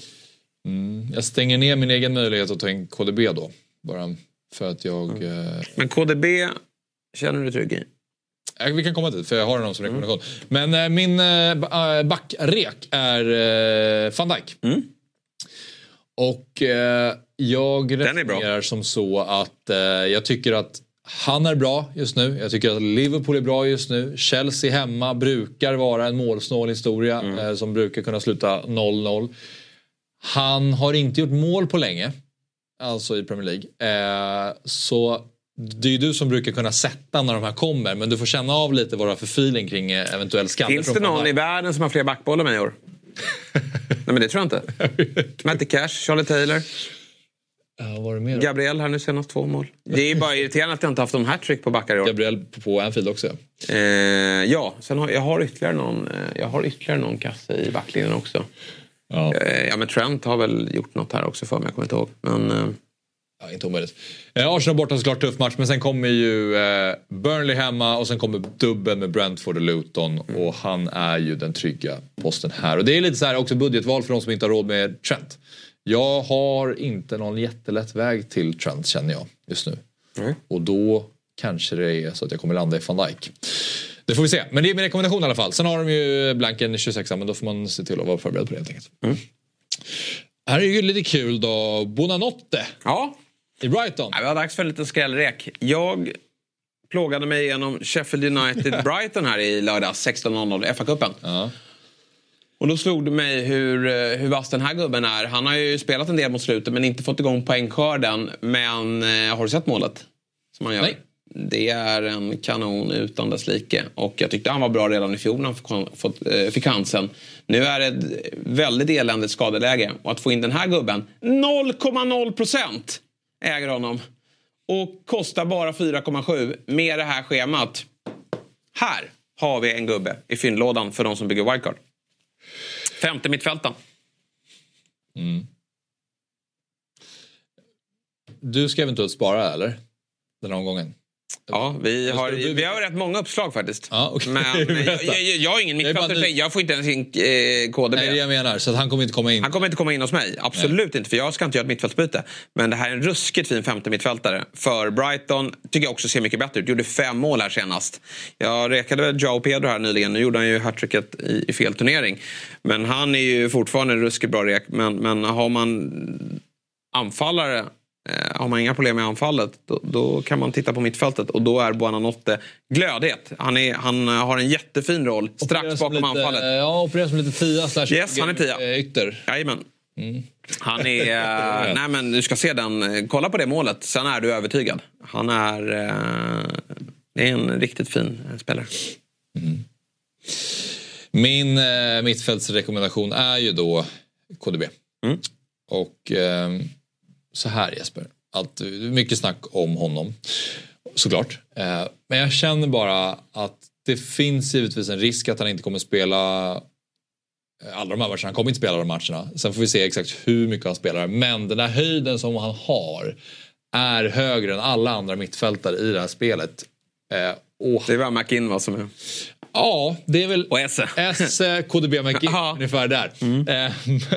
Mm. Jag stänger ner min egen möjlighet att ta in KDB då. Bara för att jag... eh, Men KDB känner du dig trygg i? Ja, vi kan komma dit för jag har honom som rekommendation. Men eh, min ba- eh, backrek är eh, van Dijk. Mm. Och eh, jag resonerar som så att eh, jag tycker att han är bra just nu. Jag tycker att Liverpool är bra just nu. Chelsea hemma brukar vara en målsnål historia Mm. eh, som brukar kunna sluta 0-0. Han har inte gjort mål på länge. Alltså i Premier League. Eh, så det är ju du som brukar kunna sätta när de här kommer men du får känna av lite vad du har för feeling kring eh, eventuell skador. Finns det någon i världen som har fler backbollar än i år? [LAUGHS] Nej men det tror jag inte. Matty Cash, Charlie Taylor, Ja, vad är det mer? Gabriel här nu senast två mål. Det är bara irriterande att jag inte haft någon hattrick på backar i år. Gabriel på Anfield också. Eh, ja, sen har jag har ytterligare någon, eh, jag har ytterligare någon kasse i backlinjen också. Ja. Eh, ja men Trent har väl gjort något här också för mig, jag kommer inte ihåg. Men, eh, Ja, inte omöjligt. Eh, Arsenal borta såklart tuff match men sen kommer ju eh, Burnley hemma och sen kommer dubbeln med Brentford och Luton och han är ju den trygga posten här. Och det är lite så här också budgetval för de som inte har råd med Trent. Jag har inte någon jättelätt väg till Trent känner jag just nu. Och då kanske det är så att jag kommer landa i van Dijk. Det får vi se. Men det är min rekommendation i alla fall. Sen har de ju blanken 26 men då får man se till att vara förberedd på det helt enkelt. Här är ju lite kul då. Bonanotte ja, i Brighton. det var dags för en liten skrällrek. Jag plågade mig igenom Sheffield United [LAUGHS] Brighton här i lördags 16.00 FA-cupen. Ja. Och då slog det mig hur, eh, hur vass den här gubben är. Han har ju spelat en del mot slutet men inte fått igång poängskörden. Men eh, har du sett målet? Som han gör? Nej. Det är en kanon utan dess like. Och jag tyckte han var bra redan i fjol när han fick, eh, fick chansen. Nu är det ett väldigt eländigt skadeläge. Och att få in den här gubben, 0,0 procent äger honom. Och kostar bara 4,7 med det här schemat. Här har vi en gubbe i fyndlådan för de som bygger wildcard. Femte mittfältaren. Mm. Du ska eventuellt spara eller? Den här omgången? Ja, vi har, vi har rätt många uppslag faktiskt. Ja, okej. Men [LAUGHS] jag, jag, jag har ingen Jag mittfältare. ny- Jag får inte ens in eh, KDB. Nej, det jag menar. Så han kommer inte komma in. Han kommer inte komma in hos mig. Absolut inte, för jag ska inte göra ett mittfältsbyte. Men det här är en ruskigt fin femte mittfältare. För Brighton tycker jag också ser mycket bättre ut. Gjorde fem mål här senast. Jag räkade väl Joao Pedro här nyligen. Nu gjorde han ju hattricket i, i fel turnering. Men han är ju fortfarande en ruskigt bra rek. Men, men har man anfallare har man inga problem med anfallet då, då kan man titta på mittfältet och då är Buonanotte glödhet. Han, är, han har en jättefin roll Opererar strax som bakom lite, anfallet. Ja, opererar som lite tia slash Yes, han är tia. eh, ytter. Jajamän. Han är... [LAUGHS] nej men du ska se den. Kolla på det målet. Sen är du övertygad. Han är... Eh, det är en riktigt fin eh, spelare. Min eh, mittfältsrekommendation är ju då KDB. Mm. Och eh, så här Jesper. Att, mycket snack om honom. Såklart. Eh, men jag känner bara att det finns givetvis en risk att han inte kommer spela eh, alla de här matcherna. Han kommer inte spela de matcherna. Sen får vi se exakt hur mycket han spelar. Men den där höjden som han har är högre än alla andra mittfältare i det här spelet. Eh, och Det är bara McIn va, som är... Ja, det är väl Och Esse. S, eh, KDB McGinn, [LAUGHS] ungefär där. Eh,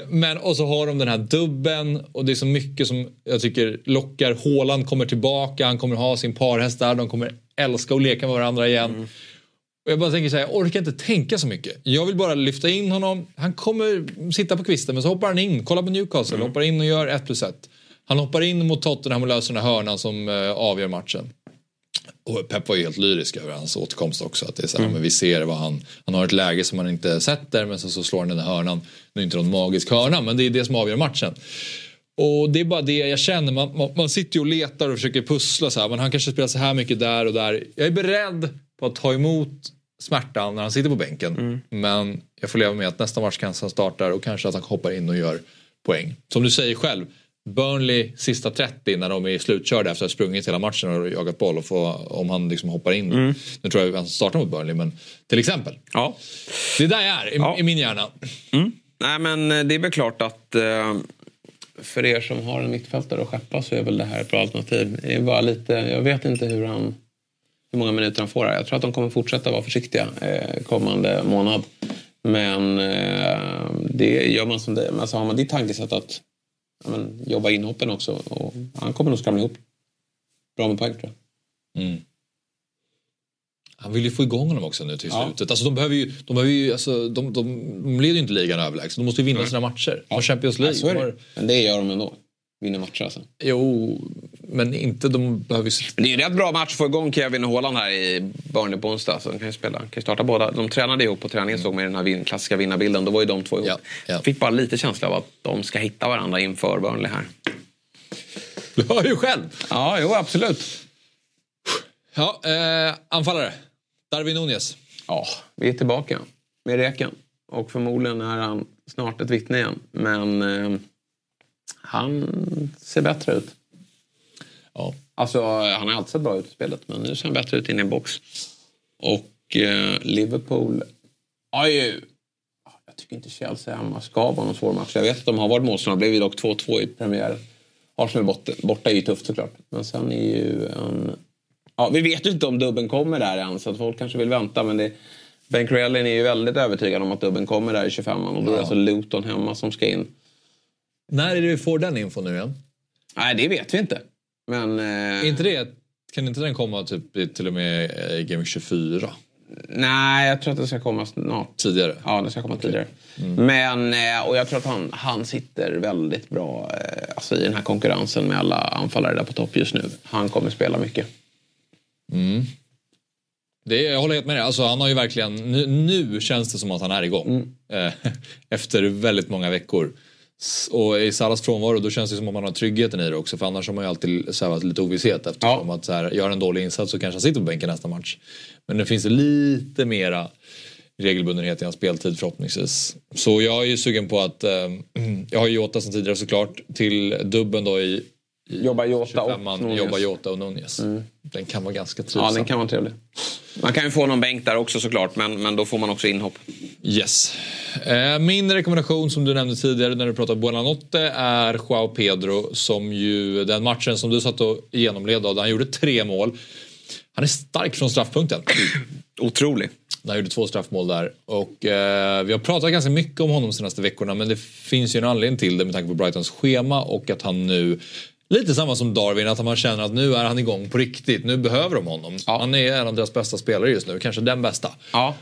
Men, och så har de den här dubben och det är så mycket som jag tycker lockar. Håland kommer tillbaka, han kommer ha sin parhäst där, de kommer älska och leka med varandra igen. Och jag bara tänker så här, jag orkar inte tänka så mycket. Jag vill bara lyfta in honom. Han kommer sitta på kvisten men så hoppar han in. Kolla på Newcastle, hoppar in och gör 1 plus 1. Han hoppar in mot Tottenham och löser den här hörnan som eh, avgör matchen. Och Pep var ju helt lyrisk över hans återkomst också. Att det är så här, men vi ser vad han, han har ett läge som man inte sätter men så, så slår han den här hörnan. Nu är inte någon magisk hörna men det är det som avgör matchen. Och det är bara det jag känner. Man, man, man sitter ju och letar och försöker pussla så här. Men han kanske spelar så här mycket där och där. Jag är beredd på att ta emot smärtan när han sitter på bänken. Men jag får leva med att nästa match kanske han startar och kanske att han hoppar in och gör poäng. Som du säger själv. Burnley sista 30 när de är slutkörda efter att ha sprungit hela matchen och jagat boll. Och få, om han liksom hoppar in. Nu tror jag han startar mot Burnley men till exempel. Ja. Det är där jag är i, Ja. i min hjärna. Nej men eh, det är väl klart att eh, för er som har en mittfältare att skeppa så är väl det här ett bra alternativ. Det är bara lite, jag vet inte hur han hur många minuter han får här. Jag tror att de kommer fortsätta vara försiktiga eh, kommande månad. Men eh, det gör man som det. Alltså har man ditt tankesätt att men, jobba inhoppen också. Och han kommer nog skramla ihop bra med poäng tror jag. Mm. Han vill ju få igång honom också nu till Ja. slutet. Alltså, de behöver ju, de, behöver ju, alltså, de, de, de leder ju inte ligan överlägset. De måste ju vinna sina matcher. De har Champions League. Ja, det. Men det gör de ändå. Vinner matcher alltså. jo, men inte de behöver ju... Men det är ju en rätt bra match att få igång Kevin och Haaland här i Burnley på onsdag. Så de kan ju spela. kan ju starta båda. De tränade ihop på träningen såg man i den här klassiska vinnarbilden. Då var ju de två ihop. Ja, ja. Fick bara lite känsla av att de ska hitta varandra inför Burnley här. Du hör ju själv. Ja, jo absolut. Ja, eh, anfallare. Darwin Nunez. Ja, vi är tillbaka med reken. Och förmodligen är han snart ett vittne igen. Men eh, han ser bättre ut. Ja. Alltså, han har alltid sett bra ut i spelet. Men nu ser han bättre ut inne i box. Och eh, Liverpool har ju... Jag tycker inte Chelsea hemma ska vara någon svår match. Jag vet att de har varit motståndare. Blev ju dock 2-2 i premiären. Arsenal borta, borta är ju tufft såklart. Men sen är ju en... Ja, vi vet ju inte om dubben kommer där än. Så att folk kanske vill vänta. Men det... Ben Crellin är ju väldigt övertygad om att dubben kommer där i 25 Och då är det alltså Luton hemma som ska in. När är det vi får den info nu igen? Nej, det vet vi inte. Men... Eh... Inte det, kan inte den komma typ till och med eh, i Game 24? Nej, jag tror att det ska komma snart. Tidigare? Ja, det ska komma tidigare. Men, eh, och jag tror att han, han sitter väldigt bra eh, alltså i den här konkurrensen med alla anfallare där på topp just nu. Han kommer spela mycket. Mm. Det, jag håller helt med dig. Alltså, han har ju verkligen, nu, nu känns det som att han är igång. Eh, [LAUGHS] efter väldigt många veckor. Och i Salas frånvaro då känns det som att man har tryggheten i det också. För annars har man ju alltid svävat lite ovisshet eftersom att så här, gör en dålig insats så kanske han sitter på bänken nästa match. Men nu finns det lite mera regelbundenhet i hans speltid förhoppningsvis. Så jag är ju sugen på att, eh, [CLEARS THROAT] jag har ju Jota sedan tidigare såklart, till dubben då i Jobba Jota och 25-man, Nunez. Jobba Jota och Nunez. Den kan vara ganska trivsam. Ja, den kan vara trevlig. Man kan ju få någon bänk där också såklart, men, men då får man också inhopp. Yes. Eh, Min rekommendation som du nämnde tidigare när du pratade Buonanotte är Joao Pedro som ju den matchen som du satt och genomled av, där han gjorde tre mål. Han är stark från straffpunkten. [CLEARS THROAT] Otrolig. Han gjorde två straffmål där. Och eh, vi har pratat ganska mycket om honom de senaste veckorna men det finns ju en anledning till det med tanke på Brightons schema och att han nu Lite samma som Darwin, att man känner att nu är han igång på riktigt. Nu behöver de honom. Han är en av deras bästa spelare just nu, kanske den bästa.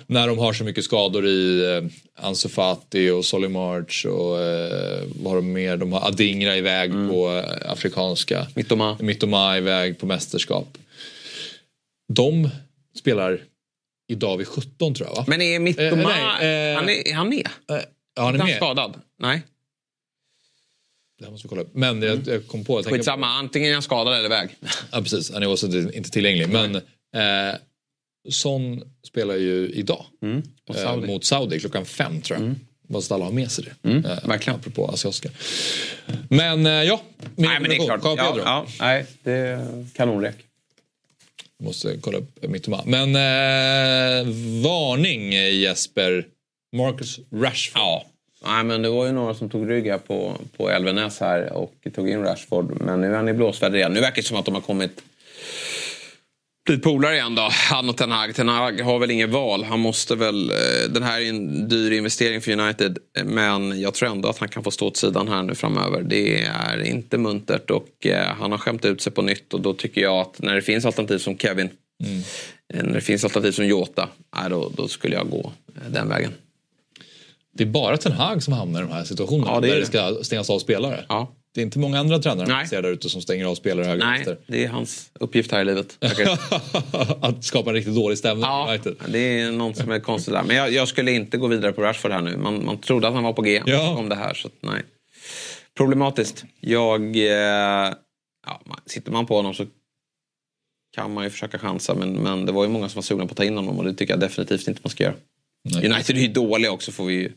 När de har så mycket skador i eh, Ansu Fati och Solly March och eh, vad har de mer? De har Adingra iväg på eh, afrikanska. Mittoma. Mittoma iväg på mästerskap. De spelar idag vid 17 tror jag va? Men är Mittoma... Eh, nej, eh, han, är, är han med? ja, han är han med. skadad? Nej. Det här måste vi kolla upp. Men jag, jag kom på... Skitsamma, antingen är han skadad eller iväg. Ja precis, han är också inte tillgänglig. Men eh, Son spelar ju idag mot eh, Saudi. mot Saudi klockan fem tror jag. Måste alla ha med sig det. Mm, eh, verkligen. Apropå asiatiska. Men eh, ja, min Nej, men det är klart. Ja, ja, nej, det är kanonrek. Måste kolla upp Mittoma. Men eh, varning eh, Jesper. Marcus Rashford. Ja. Nej, men det var ju några som tog rygg här på, på Elvenäs här och tog in Rashford. Men nu är han i blåsväder igen. Nu verkar det som att de har kommit blivit polare igen då. Han och Ten Hag. Ten Hag har väl inget val. Han måste väl... Eh, den här är en dyr investering för United. Men jag tror ändå att han kan få stå åt sidan här nu framöver. Det är inte muntert och eh, han har skämt ut sig på nytt. Och då tycker jag att när det finns alternativ som Kevin. eh, När det finns alternativ som Jota. Då, då skulle jag gå den vägen. Det är bara Ten Hag som hamnar i de här situationerna Ja, det är där det. det ska stängas av spelare. Ja. Det är inte många andra tränare Nej. ser där ute som stänger av spelare höger Nej, vänster. det är hans uppgift här i livet. [LAUGHS] Att skapa en riktigt dålig stämning. Ja, det är någon som är konstig där. Men jag, jag skulle inte gå vidare på Rashford här nu. Man, man trodde att han var på G Ja. om det här. Så att, nej. Problematiskt. Jag... Eh, ja, sitter man på honom så kan man ju försöka chansa. Men, men det var ju många som var sugna på att ta in honom och det tycker jag definitivt inte man ska göra. Nej. United är ju dåliga också får vi ju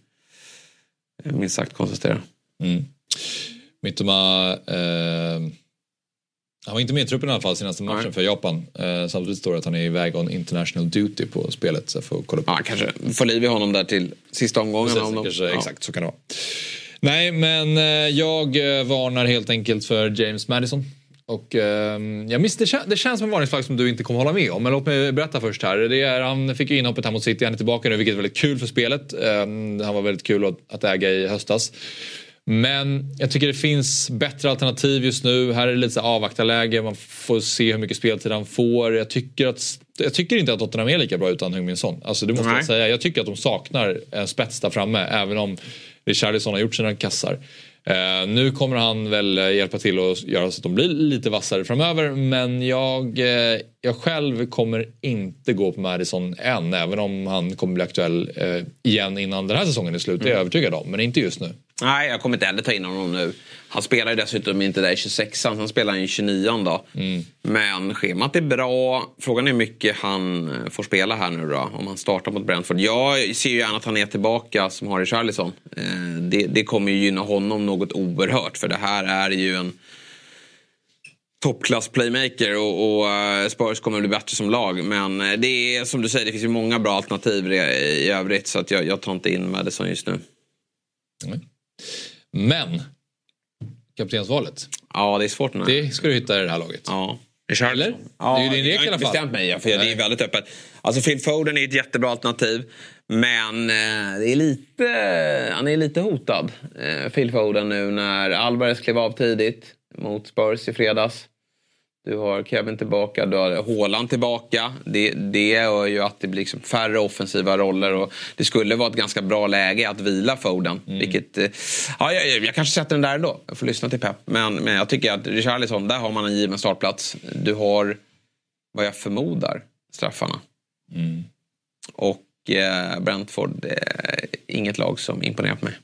minst sagt konstatera. Mm. Mittoma, eh, han var inte med i truppen i alla fall senaste matchen för Japan. Eh, samtidigt står det att han är iväg on international duty på spelet. Så jag får kolla upp. Ja, kanske får liv i honom där till sista omgången. Precis, om de- kanske, ja. Exakt, så kan det vara. Nej, men eh, jag eh, varnar helt enkelt för James Madison. Och jag miss, det, kän, det känns som en varningsflagg som du inte kommer hålla med om. Men låt mig berätta först här. Det är, han fick ju inhoppet här mot City, han är tillbaka nu vilket är väldigt kul för spelet. Eh, han var väldigt kul att, att äga i höstas. Men jag tycker det finns bättre alternativ just nu. Här är det lite avvaktarläge. Man får se hur mycket speltid han får. Jag tycker, att, jag tycker inte att Tottenham är lika bra utan Heung-Min Son. Alltså det måste Nej. jag säga. Jag tycker att de saknar en spets där framme. Även om Richarlison har gjort sina kassar. Eh, nu kommer han väl eh, hjälpa till att göra så att de blir lite vassare framöver. Men jag eh, jag själv kommer inte gå på Madison än. Även om han kommer bli aktuell eh, igen innan den här säsongen är slut. Det är jag övertygad om. Men inte just nu. Nej, jag kommer inte heller ta in honom nu. Han spelar ju dessutom inte där i 26 han spelar i 29 då. Mm. Men schemat är bra. Frågan är hur mycket han eh, får spela här nu då. Om han startar mot Brentford. Jag ser ju gärna att han är tillbaka som Harry Charlison. Eh, det, det kommer ju gynna honom något oerhört. För det här är ju en toppklass playmaker och, och eh, Spurs kommer att bli bättre som lag. Men eh, det är som du säger, det finns ju många bra alternativ i, i övrigt. Så att jag, jag tar inte in Madison just nu. Men kaptensvalet. Ja, det är svårt nu. Det ska du hitta i det här laget. Ja. Eller? Ja, det är ju din jag lek har i alla inte fall. bestämt mig, för det är väldigt öppet. Alltså Phil Foden är ett jättebra alternativ. Men eh, det är lite, han är lite hotad, eh, Phil Foden, nu när Alvarez klev av tidigt mot Spurs i fredags. Du har Kevin tillbaka, du har Haaland tillbaka. Det, det gör ju att det blir liksom färre offensiva roller och det skulle vara ett ganska bra läge att vila Foden. Vilket, eh, ja, jag, jag, kanske sätter den där ändå. Jag får lyssna till Pep. Men, men jag tycker att Richarlison, där har man en given startplats. Du har, vad jag förmodar, straffarna. Och eh, Brentford, eh, inget lag som imponerar på mig.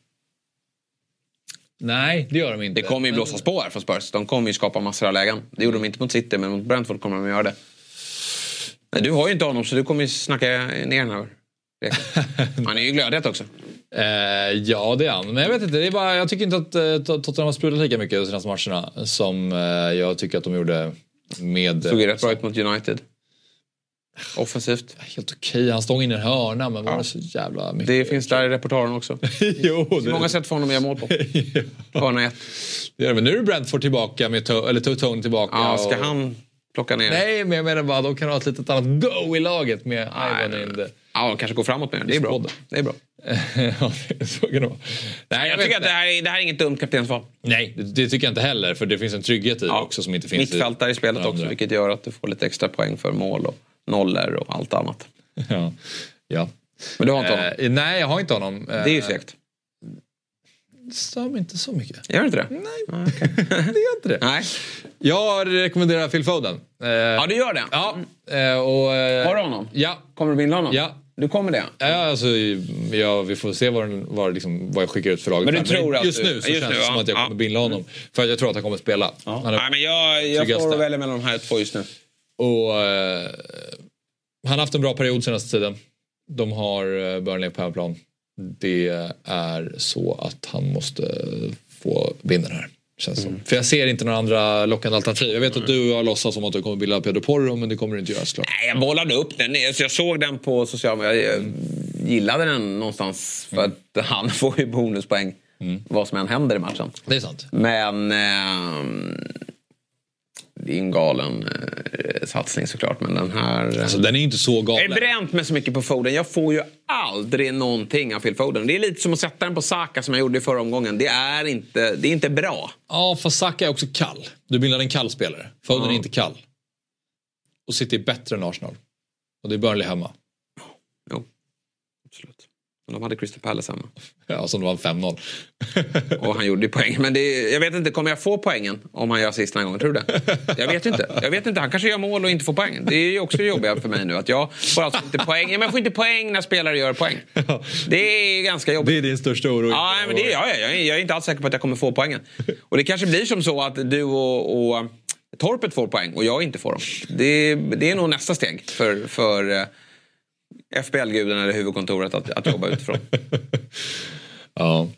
Nej, det gör de inte. Det kommer ju blåsas på här från Spurs. De kommer ju skapa massor av lägen. Det gjorde de inte mot City, men mot Brentford kommer de göra det. Nej, du har ju inte honom, så du kommer ju snacka ner den här. [LAUGHS] Han är ju glödhet också. Eh, ja, det är han. Men jag vet inte, det är bara, jag tycker inte att eh, Tot- Tottenham har sprudlat lika mycket de senaste matcherna som eh, jag tycker att de gjorde med... Såg ju rätt bra ut mot United. Offensivt. Helt okej, han stod in en hörna men var det så jävla mycket? Det finns där i repertoaren också. [LAUGHS] jo, Det finns många sätt för honom att göra mål på. [LAUGHS] Hörna ett. Det gör det, men nu är Brentford tillbaka, med to- eller Tone tillbaka. Ja, ska och- han plocka ner? Nej, men jag menar bara de kan ha ett litet annat go i laget med Ivan in the... Ja, de kanske går framåt mer. Det är bra. Det är bra. [LAUGHS] ja, så kan det vara. Nej, Jag vet tycker att det här, är, det här är inget dumt kaptensval. Nej, det, det tycker jag inte heller. För det finns en trygghet i det också som inte finns Mittfältare i spelet också, vilket gör att du får lite extra poäng för mål och nollor och allt annat. [LAUGHS] Ja. ja. Men du har inte honom? Eh, nej, jag har inte honom. Det är ju segt. Stör mig inte så mycket. Gör inte det? Nej, [LAUGHS] det gör inte det. Nej. Jag rekommenderar Phil Foden. Eh, Ja, du gör det? Ja. eh, Och, eh, Har du honom? Ja. Kommer du binda honom? Ja. Du kommer det? Ja, alltså, ja, vi får se vad, vad, liksom, vad jag skickar ut för laget. Men du tror att just du- nu så just känns nu, det som ja. att jag kommer Ja. binda honom. För att jag tror att han kommer spela. Är Nej, men jag, jag får välja mellan de här två just nu. Och, eh, han har haft en bra period senaste tiden. De har eh, Burnley på hemmaplan. Det är så att han måste få vinna det här. Känns Mm. För jag ser inte några andra lockande alternativ. Jag vet att du har låtsats som att du kommer bilda Pedro Porro men det kommer du inte göra såklart. Nej, jag bollade upp den. Jag såg den på sociala medier. Jag gillade den någonstans för att han [LAUGHS] får ju bonuspoäng vad som än händer i matchen. Det är sant. Men ehm, det är en galen eh, satsning såklart. Men den här... eh, Alltså den är ju inte så jag galen. är bränt mig så mycket på Foden. Jag får ju aldrig någonting av Phil Foden. Det är lite som att sätta den på Saka som jag gjorde i förra omgången. Det är inte, det är inte bra. Ja, fast Saka är också kall. Du bildar en kall spelare. Foden Ja. är inte kall. Och City är bättre än Arsenal. Och det är Burnley hemma. Men de hade Crystal Palace hemma. [LAUGHS] Ja, som det var 5-0. Och han gjorde ju poäng. Men det, jag vet inte, kommer jag få poängen om han gör assist den här gången? Tror du det? Jag vet inte. Jag vet inte. Han kanske gör mål och inte får poäng. Det är ju också det jobbiga för mig nu. Att jag får alltså inte poäng. Ja, men jag får inte poäng när spelare gör poäng. [LAUGHS] Det är ganska jobbigt. Det är din största oro. Ja, men det, ja, jag, är, jag är inte alls säker på att jag kommer få poängen. Och det kanske blir som så att du och, och Torpet får poäng och jag inte får dem. Det, det är nog nästa steg för, för eh, FBL-guden eller huvudkontoret att, att jobba utifrån. [LAUGHS] Ja.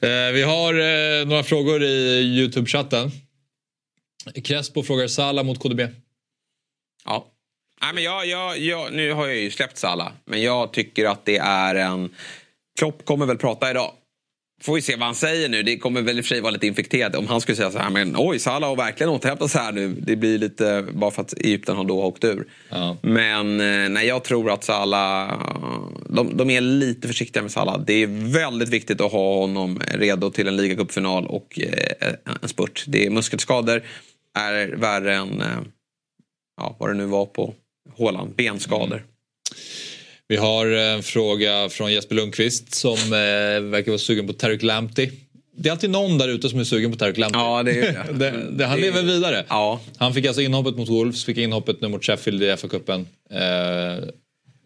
Eh, vi har eh, några frågor i Youtube-chatten. Crespo frågar Salah mot KDB. Ja. Nej, men jag, jag, jag, nu har jag ju släppt Salah, men jag tycker att det är en... Klopp kommer väl prata idag. Får vi se vad han säger nu. Det kommer väl i och för sig vara lite infekterat om han skulle säga så här, men oj, Salah har verkligen återhämtat sig här nu. Det blir lite, bara för att Egypten har då åkt ur. Men eh, nej, jag tror att Salah, de, de är lite försiktiga med Salah. Det är väldigt viktigt att ha honom redo till en ligacupfinal och eh, en spurt. Det är muskelskador är värre än eh, ja, vad det nu var på Håland, benskador. Vi har en fråga från Jesper Lundqvist som eh, verkar vara sugen på Tarek Lamptey. det är alltid någon där ute som är sugen på Tarek Lamptey. Ja, det är det. [LAUGHS] det, det, han Det- lever vidare. Ja. Han fick alltså inhoppet mot Wolves, fick inhoppet nu mot Sheffield i FA-cupen. Eh,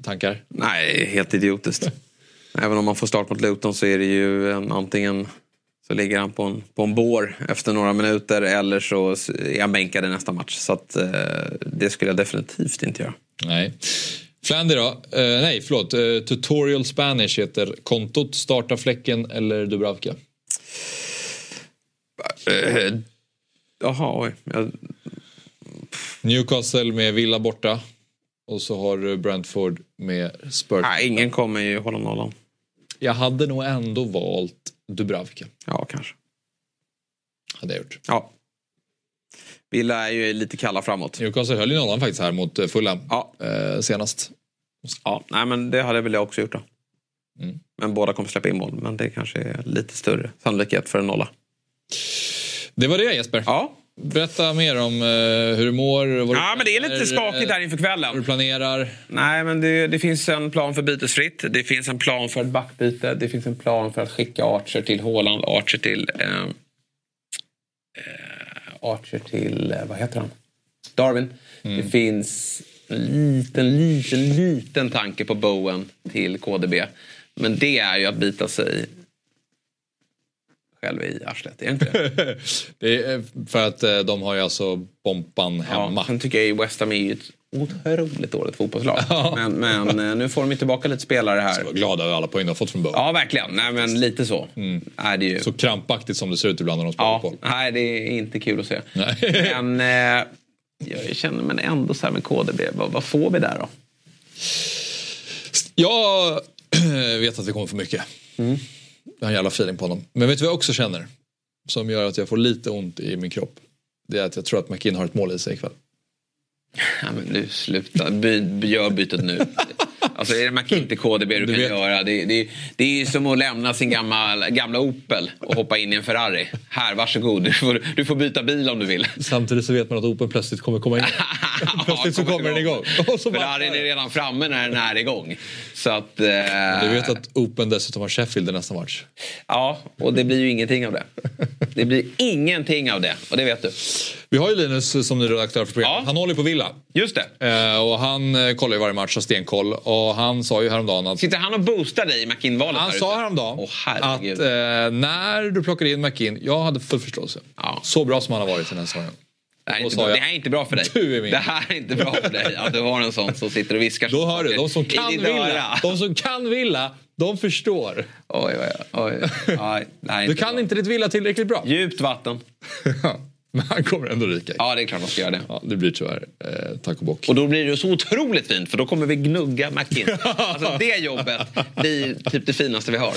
tankar? Nej, helt idiotiskt. [LAUGHS] Även om man får start mot Luton så är det ju en, antingen så ligger han på en, på en bår efter några minuter eller så är han bänkad i nästa match. Så att, eh, det skulle jag definitivt inte göra. Nej. Flandy då? Eh, nej, förlåt. Eh, Tutorial Spanish heter kontot. Starta fläcken eller Dubravka? Eh, Jaha, oj. Jag, Newcastle med Villa borta. Och så har du Brentford med Spurs. nej, ingen kommer ju hålla nollan. Jag hade nog ändå valt Dubravka. Ja, kanske. Hade jag gjort. Ja. Villa är ju lite kalla framåt. Newcastle höll ju nollan faktiskt här mot eh, Fulham Ja. eh, senast. Ja, nej, men det hade väl jag också gjort då. Mm. Men båda kommer släppa in mål. Men det kanske är lite större sannolikhet för en nolla. Det var det Jesper. Ja, Berätta mer om eh, hur du mår. Vad du ja men det är lite skakigt där inför Vad du kvällen. planerar. Nej, men det, det finns en plan för bytesfritt. Det finns en plan för ett backbyte. Det finns en plan för att skicka Archer till Haaland. Archer till... Eh, eh, Archer till... Eh, vad heter han? Darwin. Det finns en liten, liten, liten tanke på Bowen till KDB. Men det är ju att bita sig själv i arslet. Är det inte det? [LAUGHS] Det är för att eh, de har ju alltså Bompan hemma. Ja, sen tycker jag ju West Ham är ju ett otroligt dåligt fotbollslag. Men, men eh, nu får de ju tillbaka lite spelare här. Jag var glad över alla poäng de har fått från Bowen. Ja, verkligen. Nej, men lite så är det ju. Så krampaktigt som det ser ut ibland när de spelar ja, fotboll. nej, det är inte kul att se. Nej. Men eh, jag känner men ändå så här med KDB. Vad, vad får vi där då? Jag [CLEARS THROAT] vet att vi kommer för mycket. Mm. Jag har en jävla feeling på honom. Men vet du vad jag också känner? Som gör att jag får lite ont i min kropp. Det är att jag tror att McKinn har ett mål i sig ikväll. Ja, men nu sluta. By, gör bytet nu. Alltså är det McKinney till KDB du, kan vet- göra? Det, det, det är ju som att lämna sin gamla, gamla Opel och hoppa in i en Ferrari. Här, varsågod. Du får, du får byta bil om du vill. Samtidigt så vet man att Open plötsligt kommer komma igång. [LAUGHS] plötsligt så kommer den igång. [LAUGHS] Och så bara- Ferrarin är redan framme när den är igång. Så att... Eh, Du vet att Open dessutom har Sheffield i nästa match. Ja, och det blir ju ingenting av det. Det blir ingenting av det. Och det vet du. Vi har ju Linus som ny redaktör för programmet. Ja. Han håller på Villa. Just det. Eh, och han eh, kollar ju varje match, har stenkoll. Och han sa ju häromdagen att Sitter han och boostar dig i McIn-valet Han sa häromdagen Åh, att eh, när du plockar in McKinn, jag hade full förståelse. Ja. Så bra som han har varit den här säsongen. Det här, är inte bra. jag, det här är inte bra för dig. Du är min. Det här är inte bra för dig. Att du har en sån som sitter och viskar. Då hör du, de som kan Villa, de som kan Villa, de förstår. Oj, oj, oj. Här är Du kan bra. inte ditt Villa tillräckligt bra. Djupt vatten. [LAUGHS] [LAUGHS] Men han kommer ändå ryka. Ja, det är klart man ska göra det. Ja, det blir tyvärr eh, tack och bock. Och då blir det så otroligt fint för då kommer vi gnugga McIn. [LAUGHS] Alltså det jobbet blir typ det finaste vi har. [LAUGHS]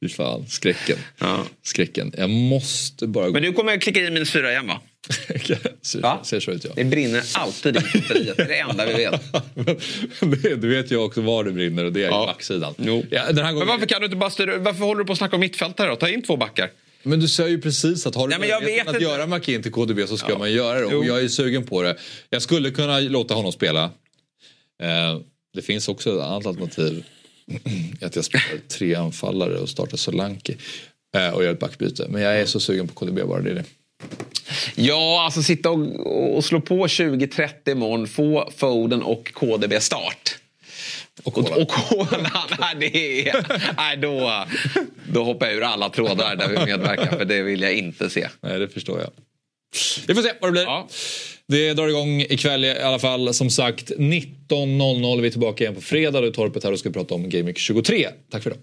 Fy fan, skräcken. Ja. Skräcken. Jag måste bara gå... Men du kommer klicka i min syra igen va? ser, Va? ser så ut ja. Det brinner alltid i batteriet. Det är det enda vi vet. Men du vet ju också var det brinner och det är Ja. i backsidan. Jo. Ja, den här Men gången... varför kan du inte bara styra, varför håller du på att snacka om mittfältare då? Ta in två backar. Men du säger ju precis att har du Nej, möjligheten att göra McKinn till KDB så ska Ja. man göra det. Jo. Och jag är sugen på det. Jag skulle kunna låta honom spela. Eh, det finns också ett annat alternativ. [CLEARS THROAT] att jag spelar tre anfallare och startar Solanke. Eh, och gör ett backbyte. Men jag är så sugen på KDB bara det är det. Ja, alltså sitta och, och slå på 20-30 imorgon, få Foden och KDB start. Och Och, kolla. och kola, [LAUGHS] nej, det är, nej då, då hoppar jag ur alla trådar där vi medverkar för det vill jag inte se. Nej, det förstår jag. Vi får se vad det blir. Ja. Det drar igång ikväll i alla fall. Som sagt 19.00. Vi är tillbaka igen på fredag. Då är Torpet här och ska prata om Game Week 23. Tack för idag.